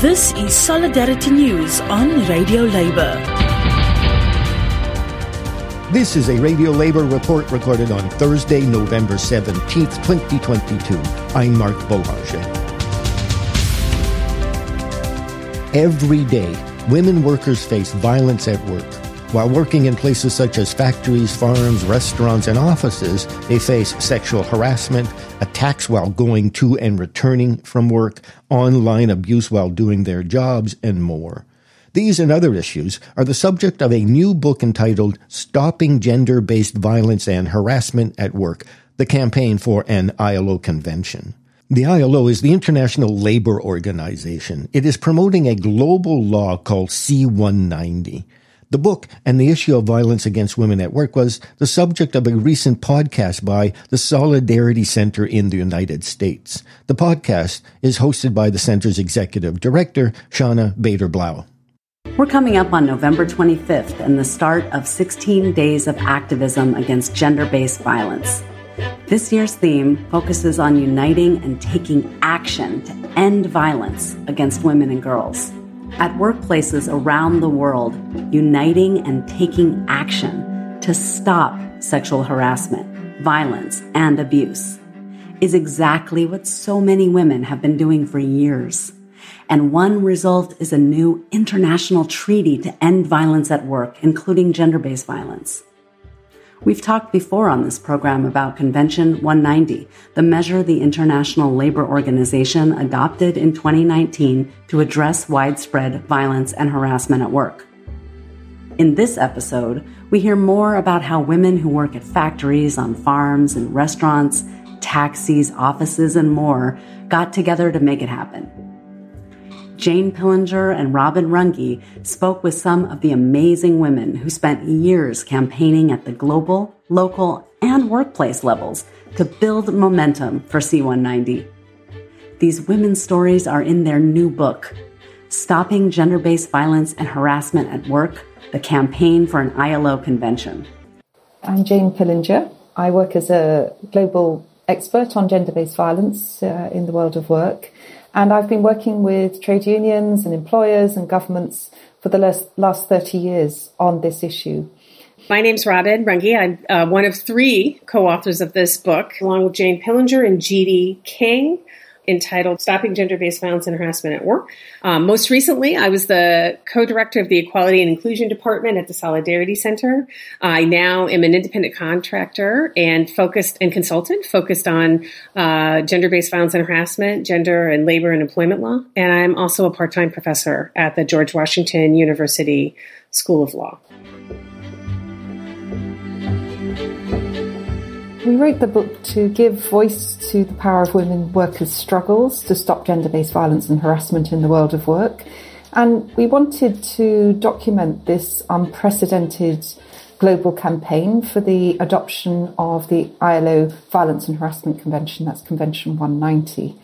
This is Solidarity News on Radio Labour. This is a Radio Labour report recorded on Thursday, November 17th, 2022. I'm Mark Boulanger. Every day, women workers face violence at work. While working in places such as factories, farms, restaurants, and offices, they face sexual harassment, attacks while going to and returning from work, online abuse while doing their jobs, and more. These and other issues are the subject of a new book entitled Stopping Gender Based Violence and Harassment at Work, the campaign for an ILO convention. The ILO is the International Labor Organization. It is promoting a global law called C190. The book and the issue of violence against women at work was the subject of a recent podcast by the Solidarity Center in the United States. The podcast is hosted by the center's executive director, Shawna Bader Blau. We're coming up on November 25th and the start of 16 days of activism against gender based violence. This year's theme focuses on uniting and taking action to end violence against women and girls at workplaces around the world, uniting and taking action to stop sexual harassment, violence, and abuse is exactly what so many women have been doing for years. And one result is a new international treaty to end violence at work, including gender based violence. We've talked before on this program about Convention 190, the measure the International Labor Organization adopted in 2019 to address widespread violence and harassment at work. In this episode, we hear more about how women who work at factories, on farms, and restaurants, taxis, offices, and more got together to make it happen. Jane Pillinger and Robin Runge spoke with some of the amazing women who spent years campaigning at the global, local, and workplace levels to build momentum for C190. These women's stories are in their new book, Stopping Gender Based Violence and Harassment at Work The Campaign for an ILO Convention. I'm Jane Pillinger. I work as a global expert on gender based violence uh, in the world of work. And I've been working with trade unions and employers and governments for the last, last 30 years on this issue. My name's Robin Runge. I'm uh, one of three co-authors of this book, along with Jane Pillinger and Chidi King entitled Stopping Gender Based Violence and Harassment at Work. Um, most recently, I was the co director of the Equality and Inclusion Department at the Solidarity Center. I now am an independent contractor and focused and consultant focused on uh, gender based violence and harassment, gender and labor and employment law. And I'm also a part time professor at the George Washington University School of Law. We wrote the book to give voice to the power of women workers' struggles to stop gender based violence and harassment in the world of work. And we wanted to document this unprecedented global campaign for the adoption of the ILO Violence and Harassment Convention, that's Convention 190.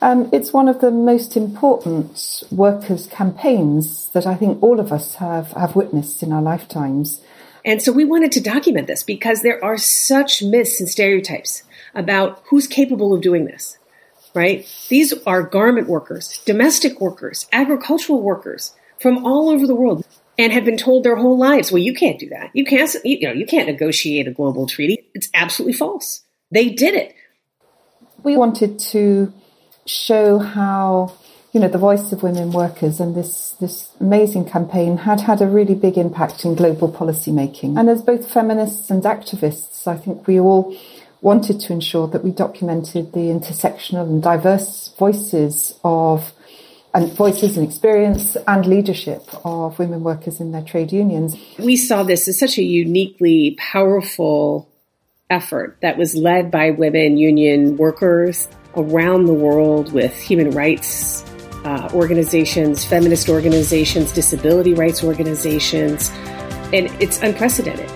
Um, it's one of the most important workers' campaigns that I think all of us have, have witnessed in our lifetimes. And so we wanted to document this because there are such myths and stereotypes about who's capable of doing this, right? These are garment workers, domestic workers, agricultural workers from all over the world and have been told their whole lives, well, you can't do that. You can't, you know, you can't negotiate a global treaty. It's absolutely false. They did it. We wanted to show how you know, the voice of women workers and this, this amazing campaign had had a really big impact in global policy making. And as both feminists and activists, I think we all wanted to ensure that we documented the intersectional and diverse voices of and voices and experience and leadership of women workers in their trade unions. We saw this as such a uniquely powerful effort that was led by women union workers around the world with human rights uh, organizations, feminist organizations, disability rights organizations, and it's unprecedented.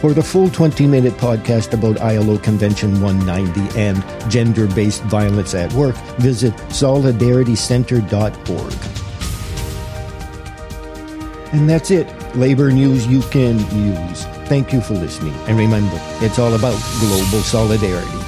For the full 20 minute podcast about ILO Convention 190 and gender based violence at work, visit solidaritycenter.org. And that's it. Labor news you can use. Thank you for listening. And remember, it's all about global solidarity.